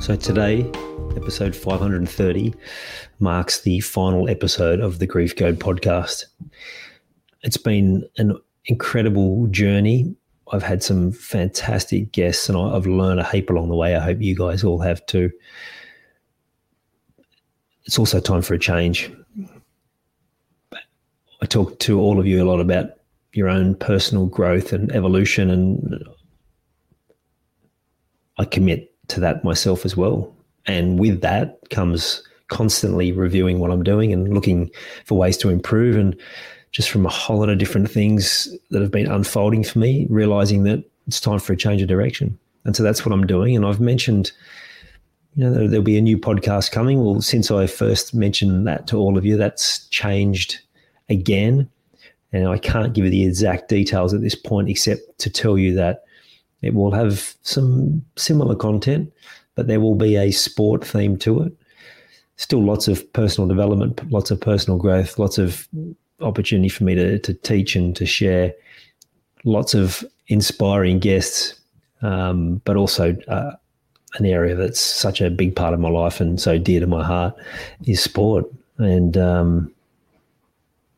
So, today, episode 530, marks the final episode of the Grief Code podcast. It's been an incredible journey. I've had some fantastic guests and I've learned a heap along the way. I hope you guys all have too. It's also time for a change. I talk to all of you a lot about your own personal growth and evolution, and I commit to that myself as well. And with that comes constantly reviewing what I'm doing and looking for ways to improve. And just from a whole lot of different things that have been unfolding for me, realizing that it's time for a change of direction. And so that's what I'm doing. And I've mentioned, you know, there'll be a new podcast coming. Well, since I first mentioned that to all of you, that's changed again. And I can't give you the exact details at this point, except to tell you that it will have some similar content, but there will be a sport theme to it. Still lots of personal development, lots of personal growth, lots of opportunity for me to, to teach and to share, lots of inspiring guests, um, but also uh, an area that's such a big part of my life and so dear to my heart is sport. And um,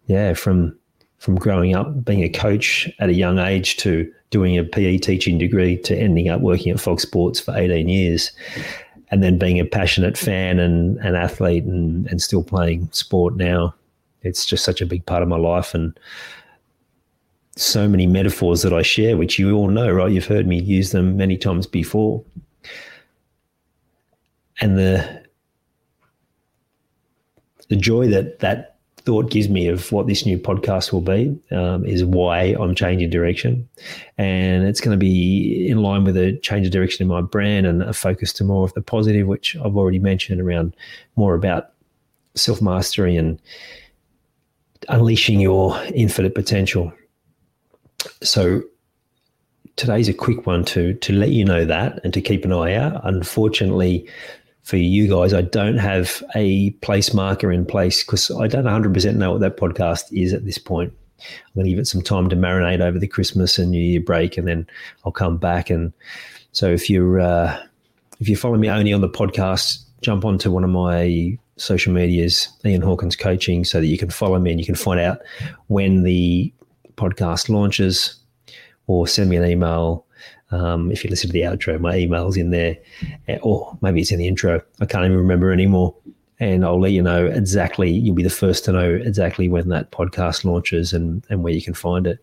yeah, from from growing up being a coach at a young age to doing a PE teaching degree to ending up working at Fox Sports for 18 years and then being a passionate fan and an athlete and, and still playing sport now. It's just such a big part of my life and so many metaphors that I share, which you all know, right? You've heard me use them many times before. And the the joy that that thought gives me of what this new podcast will be um, is why I'm changing direction. And it's going to be in line with a change of direction in my brand and a focus to more of the positive, which I've already mentioned around more about self mastery and unleashing your infinite potential. So today's a quick one to to let you know that and to keep an eye out. Unfortunately, for you guys, I don't have a place marker in place because I don't 100% know what that podcast is at this point. I'm going to give it some time to marinate over the Christmas and New Year break, and then I'll come back. And so, if you're uh, if you follow me only on the podcast, jump onto one of my social medias, Ian Hawkins Coaching, so that you can follow me and you can find out when the podcast launches, or send me an email um, if you listen to the outro, my email's in there, eh, or maybe it's in the intro. I can't even remember anymore. And I'll let you know exactly, you'll be the first to know exactly when that podcast launches and, and where you can find it.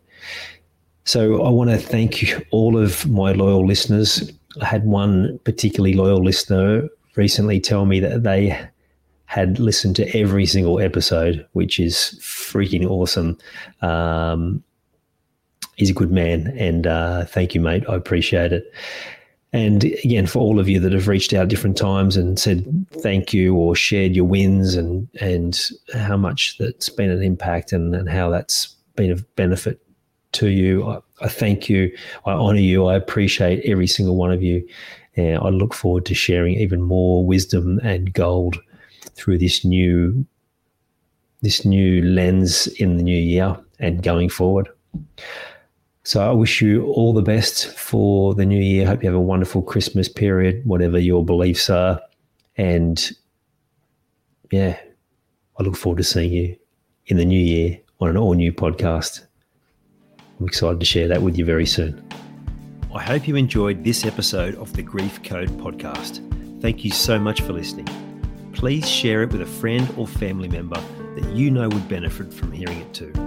So I want to thank you, all of my loyal listeners. I had one particularly loyal listener recently tell me that they had listened to every single episode, which is freaking awesome. Um, he's a good man. And uh, thank you, mate. I appreciate it. And again, for all of you that have reached out different times and said thank you or shared your wins and and how much that's been an impact and, and how that's been of benefit to you, I, I thank you. I honor you. I appreciate every single one of you. And I look forward to sharing even more wisdom and gold through this new this new lens in the new year and going forward. So I wish you all the best for the new year. Hope you have a wonderful Christmas period, whatever your beliefs are. And yeah, I look forward to seeing you in the new year on an all new podcast. I'm excited to share that with you very soon. I hope you enjoyed this episode of the Grief Code podcast. Thank you so much for listening. Please share it with a friend or family member that you know would benefit from hearing it too.